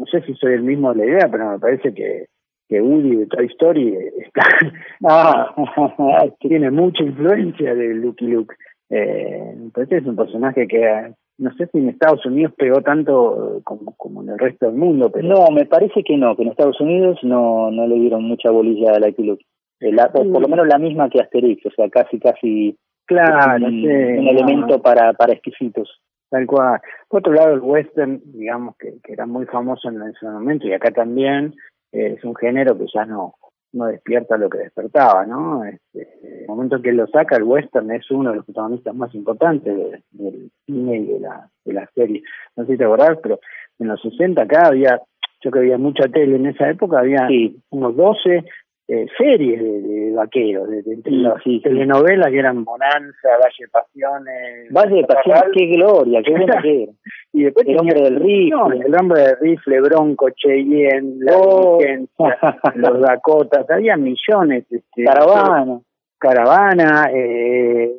no sé si soy el mismo de la idea, pero me parece que, que Woody de Toy Story está, <laughs> Ah, <laughs> tiene mucha influencia de Lucky Luke. Eh, me parece que es un personaje que, no sé si en Estados Unidos pegó tanto como, como en el resto del mundo, pero no, me parece que no, que en Estados Unidos no, no le dieron mucha bolilla a Lucky Luke. Eh, la- por lo menos la misma que Asterix, o sea, casi, casi claro, un, sí, un no, elemento para, para exquisitos. Tal cual. Por otro lado, el western, digamos que, que era muy famoso en ese momento y acá también, eh, es un género que ya no no despierta lo que despertaba, ¿no? Este, el momento que lo saca, el western es uno de los protagonistas más importantes de- del cine y de la, de la serie. No sé si te acordás, pero en los 60 acá había, yo que había mucha tele en esa época, había Sí, unos 12 eh, series de, de vaqueros, de, de- de Sí, las sí, telenovelas que eran Bonanza, Valle de Pasiones, Valle de Chaparral, qué gloria, qué que era. <laughs> y después El hombre del rifle. no, el hombre del rifle, Bronco, Cheyenne, la Oh. <laughs> Los Dakotas, había millones. Este, Caravana. Caravana, eh,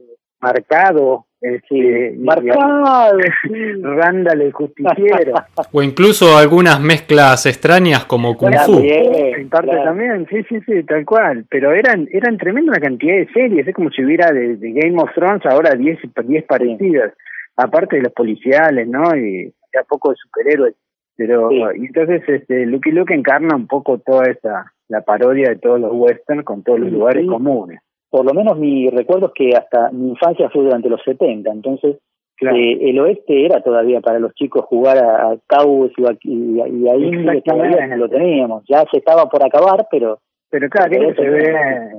Marcado, este, Marcado. <laughs> Randall el justiciero. <laughs> O incluso algunas mezclas extrañas como Kung Fu. También, en parte claro. también, sí, sí, sí, tal cual. Pero eran eran tremenda una cantidad de series, es como si hubiera de, de Game of Thrones ahora 10 10 parecidas, aparte de los policiales, ¿no? Y a poco de superhéroes. Pero, Sí. y entonces este Lucky Luke encarna un poco toda esa, la parodia de todos los westerns con todos los Sí, lugares sí. comunes. Por lo menos mi recuerdo es que hasta mi infancia fue durante los 70, entonces Claro. eh, el oeste era todavía para los chicos jugar a, a Cowboys y, y, todavía no lo teníamos. Ya se estaba por acabar, pero Pero claro, que Pero se ve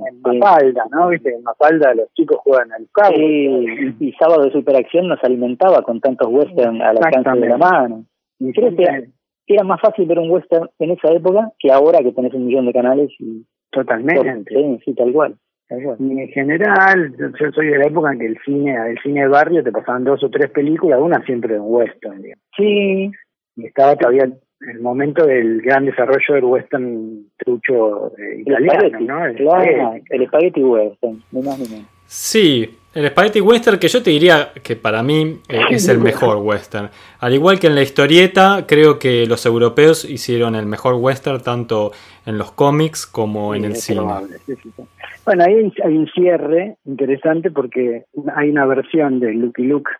en Mafalda, ¿no? Viste, en Mafalda los chicos juegan al cabo. sí, y Sábado de Superacción nos alimentaba con tantos western al alcance de la mano. Y Creo que era más fácil ver un western en esa época que ahora que tenés un millón de canales y totalmente. sí, sí, tal cual. En general, yo, soy de la época en que el cine, el cine de barrio te pasaban dos o tres películas, una siempre en western, digamos. Sí, Y estaba todavía el momento del gran desarrollo del western trucho eh, el italiano, espagueti, ¿no? El claro, espagueti. el espagueti western, ni más ni menos. Sí, el Spaghetti Western que yo te diría que para mí eh, <laughs> es el mejor western. Al igual que en la historieta, creo que los europeos hicieron el mejor western tanto en los cómics como en el es cine. probable, sí, sí, sí. Bueno, ahí hay, hay un cierre interesante porque hay una versión de Lucky Luke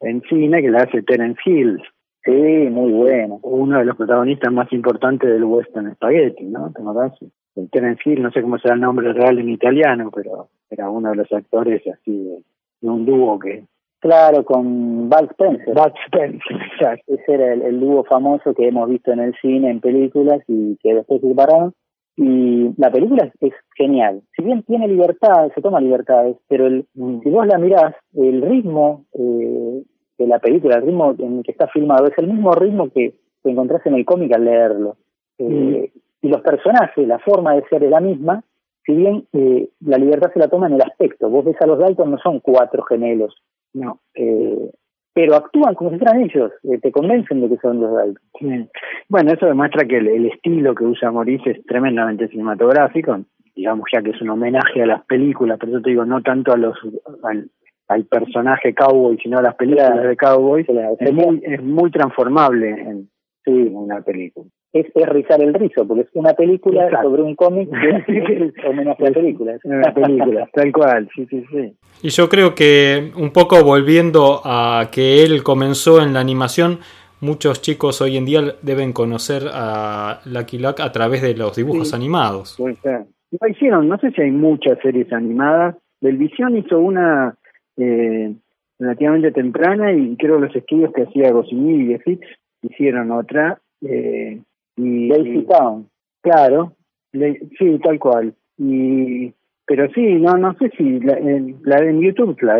en cine que la hace Terence Hill, Sí, muy bueno. uno de los protagonistas más importantes del western spaghetti, ¿no? ¿Te acordás? El Terence Hill, no sé cómo será el nombre real en italiano, pero era uno de los actores así de, de un dúo que... Claro, con Bud Spencer. Bud Spencer, exacto. Ese era el, el dúo famoso que hemos visto en el cine, en películas y que después se separaron. Y la película es, genial. Si bien tiene libertad, se toma libertades, pero el, mm. si vos la mirás, el ritmo eh, de la película, el ritmo en que está filmado, es el mismo ritmo que, encontrás en el cómic al leerlo. Eh, y los personajes, la forma de ser es la misma, si bien eh, la libertad se la toma en el aspecto. Vos ves a los Dalton, no son cuatro gemelos, no. Eh, pero actúan como si fueran ellos, eh, te convencen de que son los Dalton. Bueno, eso demuestra que el, estilo que usa Maurice es tremendamente cinematográfico, digamos ya que es un homenaje a las películas, pero yo te digo, no tanto a los al, personaje cowboy, sino a las películas de cowboy, es, muy, es muy transformable en, sí. una película es, rizar el rizo, porque es una película sobre un cómic que <laughs> homenaje a películas. Una película, <laughs> tal cual, sí, sí, sí. Y yo creo que un poco volviendo a que él comenzó en la animación, muchos chicos hoy en día deben conocer a Lucky Luck a través de los dibujos animados. Puede ser. No hicieron, no sé si hay muchas series animadas. Belvisión hizo una eh, relativamente temprana y creo los estudios que hacía Goscinny y Fix hicieron otra. Eh, y, Lazy Town. Claro, sí, tal cual. Y pero sí, no no sé si la, en, la en YouTube la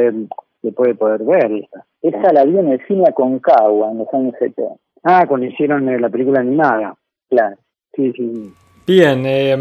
se puede poder ver. Esa la vi en el cine Concagua en los años 70. Ah, cuando hicieron eh, la película animada. Claro. Sí, sí. Bien, eh,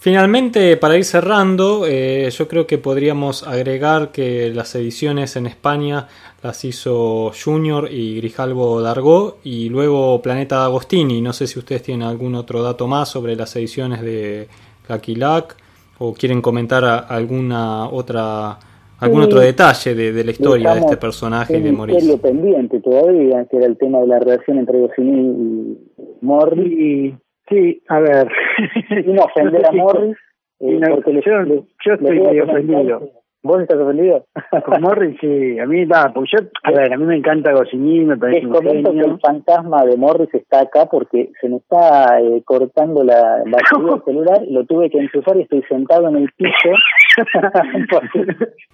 Finalmente, para ir cerrando, eh, yo creo que podríamos agregar que las ediciones en España las hizo Junior y Grijalvo Dargó y luego Planeta Agostini. No sé si ustedes tienen algún otro dato más sobre las ediciones de Lucky Luck o quieren comentar alguna otra algún otro detalle de, la historia de este personaje y de Maurice. pendiente todavía, que era el tema de la relación entre Agostini y Morri. Sí, a ver. <laughs> Sin ofender a Morris. Eh, porque yo, yo estoy medio ofendido. ¿Vos estás ofendido? <laughs> Con Morris, sí. A mí, va, pues yo, a ver, a mí me encanta Goscinny, me parece un genio. que el fantasma de Morris está acá porque se me está eh, cortando la batería <laughs> del celular, lo tuve que enchufar y estoy sentado en el piso.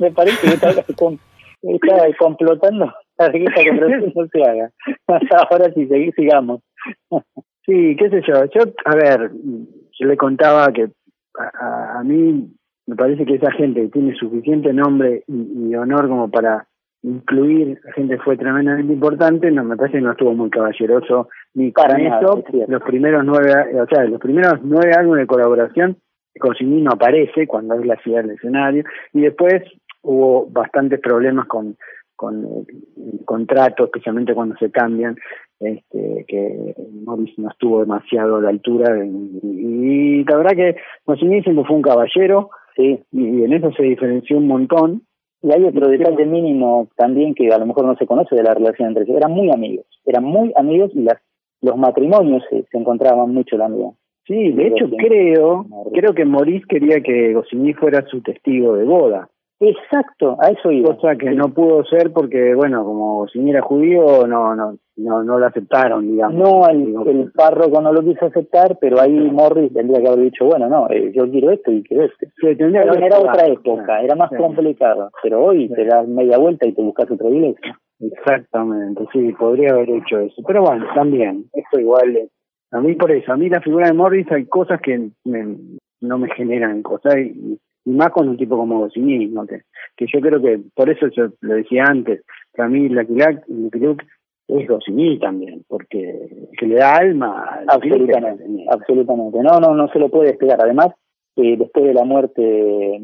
me parece que está, está complotando para que esta conversación no se haga. Ahora sí, sigamos. Sí, qué sé yo. Yo, a ver, yo le contaba que a, mí me parece que esa gente tiene suficiente nombre y, honor como para incluir, la gente fue tremendamente importante, no me parece que no estuvo muy caballeroso ni para eso. Los primeros nueve, o sea, los primeros nueve álbumes de colaboración, Cosigny no aparece cuando él hacía el escenario, y después hubo bastantes problemas con con el contrato, especialmente cuando se cambian, este, que Morris no estuvo demasiado a la altura. Y, la verdad que Mosini siempre fue un caballero, sí. y, en eso se diferenció un montón. Y hay otro detalle mínimo también que a lo mejor no se conoce de la relación entre ellos. Eran muy amigos, eran muy amigos y las, los matrimonios se, encontraban mucho también. Sí, de hecho creo, creo que Maurice quería que Goscinny fuera su testigo de boda. Exacto, a eso iba. Cosa que no pudo ser porque, bueno, como si era judío, no no no no lo aceptaron, digamos. No, el, párroco no lo quiso aceptar, pero ahí Morris tendría que haber dicho, bueno, no, eh, yo quiero esto y quiero este. era otra época, era más complicado, pero hoy te das media vuelta y te buscas otra iglesia. Exactamente, sí, podría haber hecho eso. Pero bueno, también, esto igual, eh, a mí por eso, a mí la figura de Morris hay cosas que no me generan cosas y y más con un tipo como Goscinny, ¿no? que, que yo creo que, por eso yo lo decía antes, que a mí la Luke es Goscinny también, porque que le da alma. Absolutamente, absolutamente. No, no, no se lo puede despegar. Además, eh, después de la muerte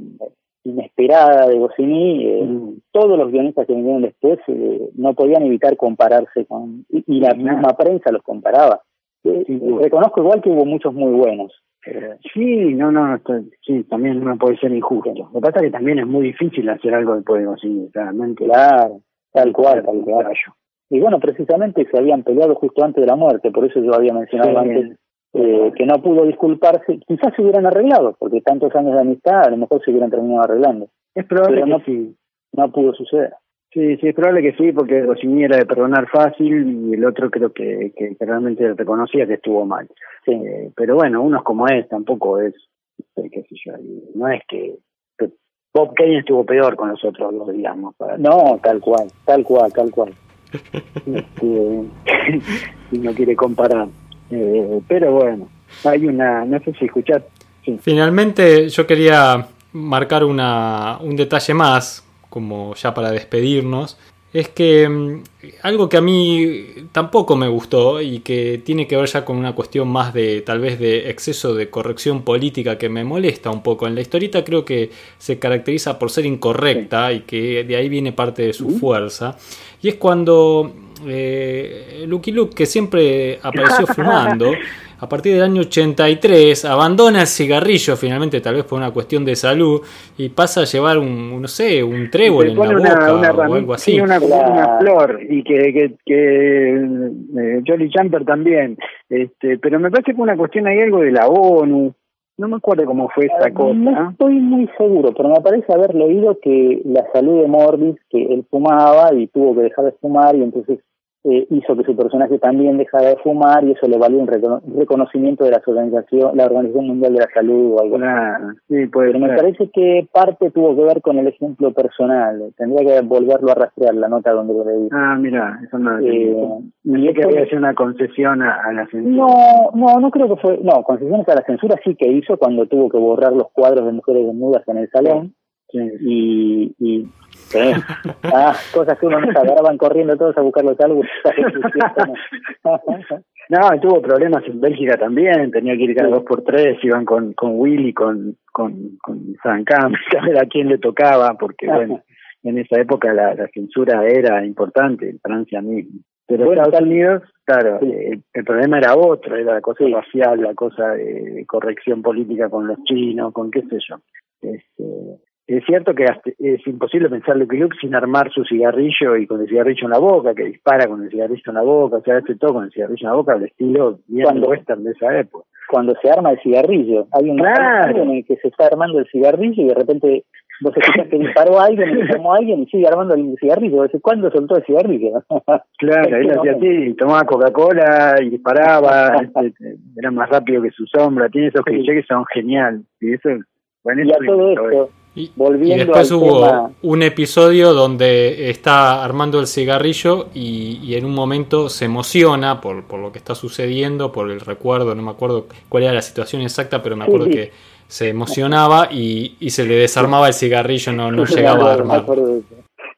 inesperada de Goscinny, eh, mm. todos los guionistas que vinieron después eh, no podían evitar compararse con... Y, la misma prensa los comparaba. reconozco igual que hubo muchos muy buenos, sí, no, no, sí, también no puede ser injusto. Lo que pasa es que también es muy difícil hacer algo de Pueblo, sí, claramente. Claro, tal cual, tal cual. Y bueno, precisamente se habían peleado justo antes de la muerte, por eso yo había mencionado antes eh, que no pudo disculparse. Quizás se hubieran arreglado, porque tantos años de amistad a lo mejor se hubieran terminado arreglando. Es probable que sí. no pudo suceder. Sí, sí, es probable que sí, porque Rossini era de perdonar fácil y el otro creo que, que, realmente reconocía que estuvo mal. Sí. Eh, pero bueno, uno es como es, tampoco es, eh, qué sé yo, no es que, Bob Kane estuvo peor con los otros dos, digamos. no, tal cual, tal cual, tal cual. <laughs> este, <laughs> no quiere comparar. Eh, pero bueno, hay una, no sé si escuchaste Finalmente yo quería marcar una, un detalle más, como ya para despedirnos, es que mm, algo que a mí tampoco me gustó y que tiene que ver ya con una cuestión más de tal vez de exceso de corrección política que me molesta un poco. En la historieta creo que se caracteriza por ser incorrecta y que de ahí viene parte de su fuerza. Y es cuando eh, Lucky Luke, que siempre apareció <laughs> fumando, a partir del año 83 abandona el cigarrillo finalmente, tal vez por una cuestión de salud, y pasa a llevar un, no sé, un trébol en la boca o algo así. una, flor, y que, que, que eh, Jolly Jumper también. Este, pero me parece que fue una cuestión ahí algo de la ONU, no me acuerdo cómo fue esa ah, cosa. No estoy muy seguro, pero me parece haber leído que la salud de Morris, que él fumaba y tuvo que dejar de fumar y entonces eh, hizo que su personaje también dejara de fumar y eso le valió un reconocimiento de la organización, la Organización Mundial de la Salud o algo sí, Pero me parece que parte tuvo que ver con el ejemplo personal. Tendría que volverlo a rastrear la nota donde lo leí. Ah, mira, eso no eh, y que había hecho una concesión a, la censura. No, no, no creo que fue. No, concesiones a la censura sí que hizo cuando tuvo que borrar los cuadros de mujeres desnudas en el salón. Y, y Ah, cosas que uno no sabe. Ahora van corriendo todos a buscar los álbumes. <laughs> no, tuvo problemas en Bélgica también. Tenía que ir cada dos por tres. Iban con, con Willy, con, con, con San Cam, <laughs> a ver a quién le tocaba, porque bueno, en esa época la, la censura era importante, en Francia mismo. Pero en Estados Unidos, claro, el, problema era otro, era la cosa racial, la cosa de corrección política con los chinos, con qué sé yo. Este, es cierto que es imposible pensar Lucky Luke sin armar su cigarrillo y con el cigarrillo en la boca, que dispara con el cigarrillo en la boca, o sea, hace todo con el cigarrillo en la boca, al estilo bien cuando, western de esa época. Cuando se arma el cigarrillo, hay un claro. en el que se está armando el cigarrillo y de repente vos escuchás que disparó a alguien y <laughs> llamó a alguien y sigue armando el cigarrillo. ¿Cuándo soltó el cigarrillo? <laughs> claro, él hacía así, tomaba Coca-Cola y disparaba, este, era más rápido que su sombra, tiene esos clichés que son genial. Y eso, bueno, y a todo esto y, después hubo un episodio donde está armando el cigarrillo y, en un momento se emociona por, por, lo que está sucediendo, por el recuerdo, no me acuerdo cuál era la situación exacta, pero me acuerdo que se emocionaba y, se le desarmaba el cigarrillo, no, no llegaba a armar.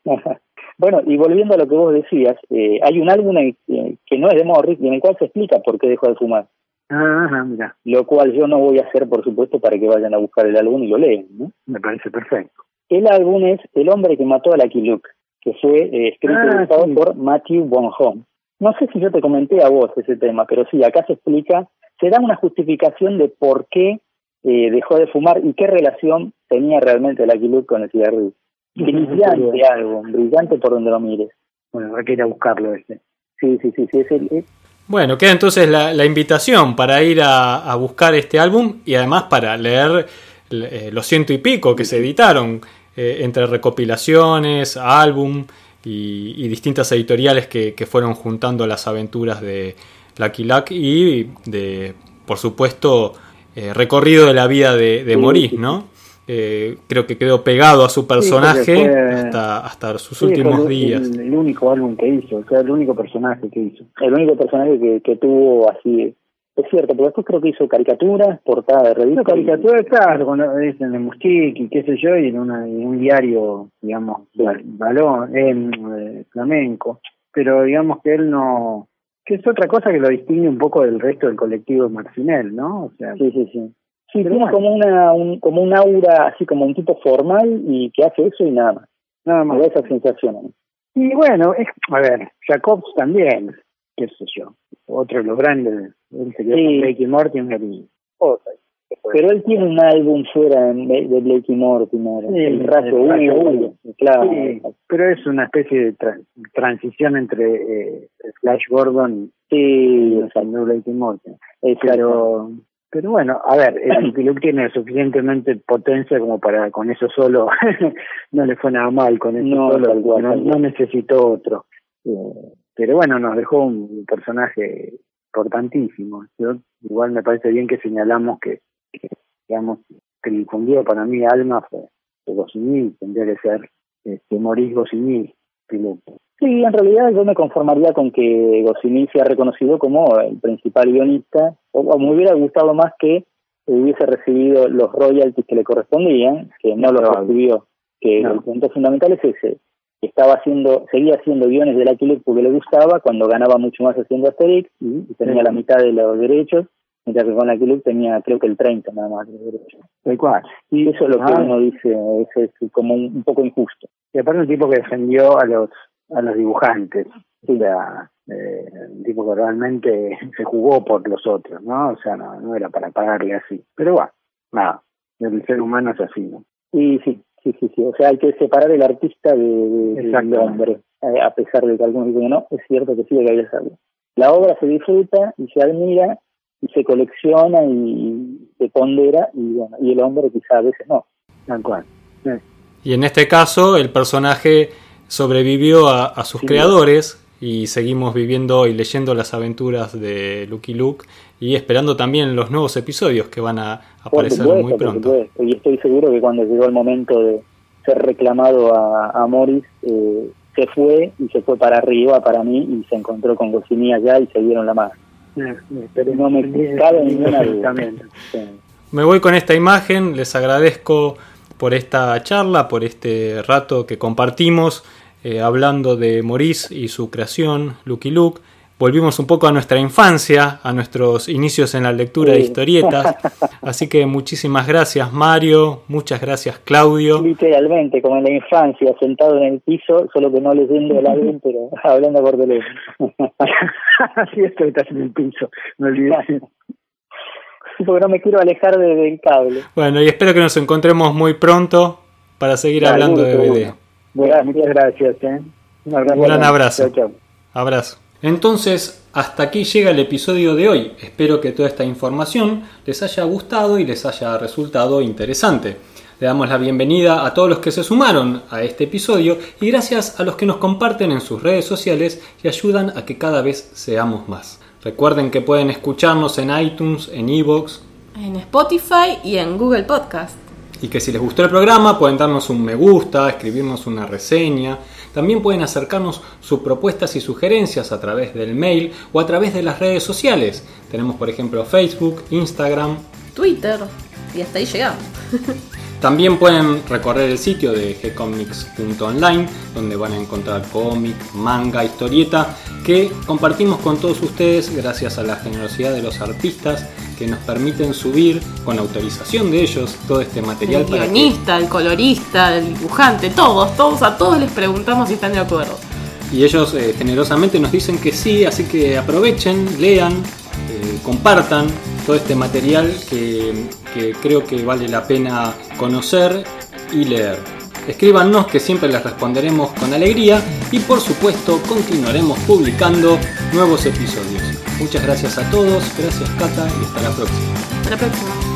<laughs> Bueno, y volviendo a lo que vos decías, eh, hay un álbum que no es de Morris y en el cual se explica por qué dejó de fumar. Ajá, mira. Lo cual yo no voy a hacer, por supuesto, para que vayan a buscar el álbum y lo lean, ¿no? Me parece perfecto. El álbum es El hombre que mató a Luke, que fue eh, escrito y ah, por Matthew Bonhomme. No sé si yo te comenté a vos ese tema, pero sí, acá se explica, se da una justificación de por qué eh, dejó de fumar y qué relación tenía realmente Lucky Luke con el cigarrillo. Brillante álbum, brillante por donde lo mires. Bueno, hay que ir a buscarlo este. Sí, sí, sí, sí, es el, bueno, queda entonces la, invitación para ir a, buscar este álbum y además para leer eh, los ciento y pico que se editaron eh, entre recopilaciones, álbum y, distintas editoriales que, fueron juntando las aventuras de Lucky Luck y de, por supuesto, eh, recorrido de la vida de, de ¿no? Eh, creo que quedó pegado a su personaje hasta, hasta sus últimos días. El, único álbum que hizo, o sea, el único personaje que hizo. El único personaje que, que tuvo así. Es cierto, pero después creo que hizo caricaturas, portada de revista. caricaturas, claro, cuando es en el y qué sé yo, y en, una, en un diario, digamos, balón, en eh, flamenco. Pero digamos que él no. que es otra cosa que lo distingue un poco del resto del colectivo Marcinel, ¿no? O sea, sí, sí, sí. Sí, tiene como una, un, como un aura así como un tipo formal y que hace eso y nada más. Nada más. esa sensación. Y bueno, es, a ver, Jacobs también, qué sé yo, otro de los grandes, él se sí. Blakey Mortimer y Pero él tiene un álbum fuera de Blakey Mortimer, sí, el rayo uno, claro. Sí, pero es una especie de transición entre eh, Flash Gordon y Blakey Mortimer. Pero pero bueno, a ver, el <clears throat> Luke tiene suficientemente potencia como para con eso solo, <laughs> no le fue nada mal con eso no, solo, no, necesitó otro. Eh, pero bueno, nos dejó un personaje importantísimo. Yo, igual me parece bien que señalamos que, digamos, que el difundido para mí alma fue, fue tendría que ser este, Maurice Goscinny, Sí, en realidad yo me conformaría con que Goscinny sea reconocido como el principal guionista, o, me hubiera gustado más que hubiese recibido los royalties que le correspondían, que no los recibió. Que el punto fundamental es ese, estaba haciendo, seguía haciendo guiones de la Luke porque le gustaba, cuando ganaba mucho más haciendo Asterix y, tenía la mitad de los derechos, mientras que con la Luke tenía creo que el 30 nada más de derechos. Y eso es lo que ah. uno dice, es, como un, poco injusto. Y aparte un tipo que defendió a los a los dibujantes, era eh, un tipo que realmente se jugó por los otros, ¿no? O sea, no, no era para pagarle así. Pero bueno, nada, el ser humano es así, ¿no? Y sí, Sí, sí, sí. O sea, hay que separar el artista de, del hombre, eh, a pesar de que algunos dicen no, es cierto que sí hay que hacerlo. La obra se disfruta y se admira y se colecciona y se pondera y bueno, y el hombre quizá a veces no. Tal cual. Y en este caso el personaje sobrevivió a, sus creadores y seguimos viviendo y leyendo las aventuras de Lucky Luke y esperando también los nuevos episodios que van a aparecer muy pronto. Y estoy seguro que cuando llegó el momento de ser reclamado a, Morris, eh, se fue y se fue para arriba para mí y se encontró con Goscinny allá y se dieron la mano. Pero no me cabe ninguna duda. Me voy con esta imagen, les agradezco por esta charla, por este rato que compartimos eh, hablando de Maurice y su creación, Lucky Luke. Volvimos un poco a nuestra infancia, a nuestros inicios en la lectura de historietas. <laughs> Así que muchísimas gracias Mario, muchas gracias Claudio. Literalmente, como en la infancia, sentado en el piso, solo que no leyendo el álbum, pero <laughs> hablando por teléfono. <laughs> Así es que estás en el piso, no olvides. Porque no me quiero alejar del cable. Bueno, y espero que nos encontremos muy pronto para seguir hablando de video. Bueno, muchas gracias. ¿eh? Un, abrazo. Un gran abrazo. Abrazo. Entonces, hasta aquí llega el episodio de hoy. Espero que toda esta información les haya gustado y les haya resultado interesante. Le damos la bienvenida a todos los que se sumaron a este episodio y gracias a los que nos comparten en sus redes sociales y ayudan a que cada vez seamos más. Recuerden que pueden escucharnos en iTunes, en Evox, en Spotify y en Google Podcast y que si les gustó el programa pueden darnos un me gusta, escribirnos una reseña. También pueden acercarnos sus propuestas y sugerencias a través del mail o a través de las redes sociales. Tenemos por ejemplo Facebook, Instagram, Twitter y hasta ahí llegamos. <laughs> También pueden recorrer el sitio de gcomics.online, donde van a encontrar cómic, manga, historieta, que compartimos con todos ustedes gracias a la generosidad de los artistas que nos permiten subir con autorización de ellos todo este material. El guionista, el colorista, el dibujante, todos, todos, a todos les preguntamos si están de acuerdo. Y ellos eh, generosamente nos dicen que sí, así que aprovechen, lean, eh, compartan todo este material que, creo que vale la pena conocer y leer. Escríbanos que siempre les responderemos con alegría y por supuesto continuaremos publicando nuevos episodios. Muchas gracias a todos, gracias Cata y hasta la próxima. Hasta la próxima.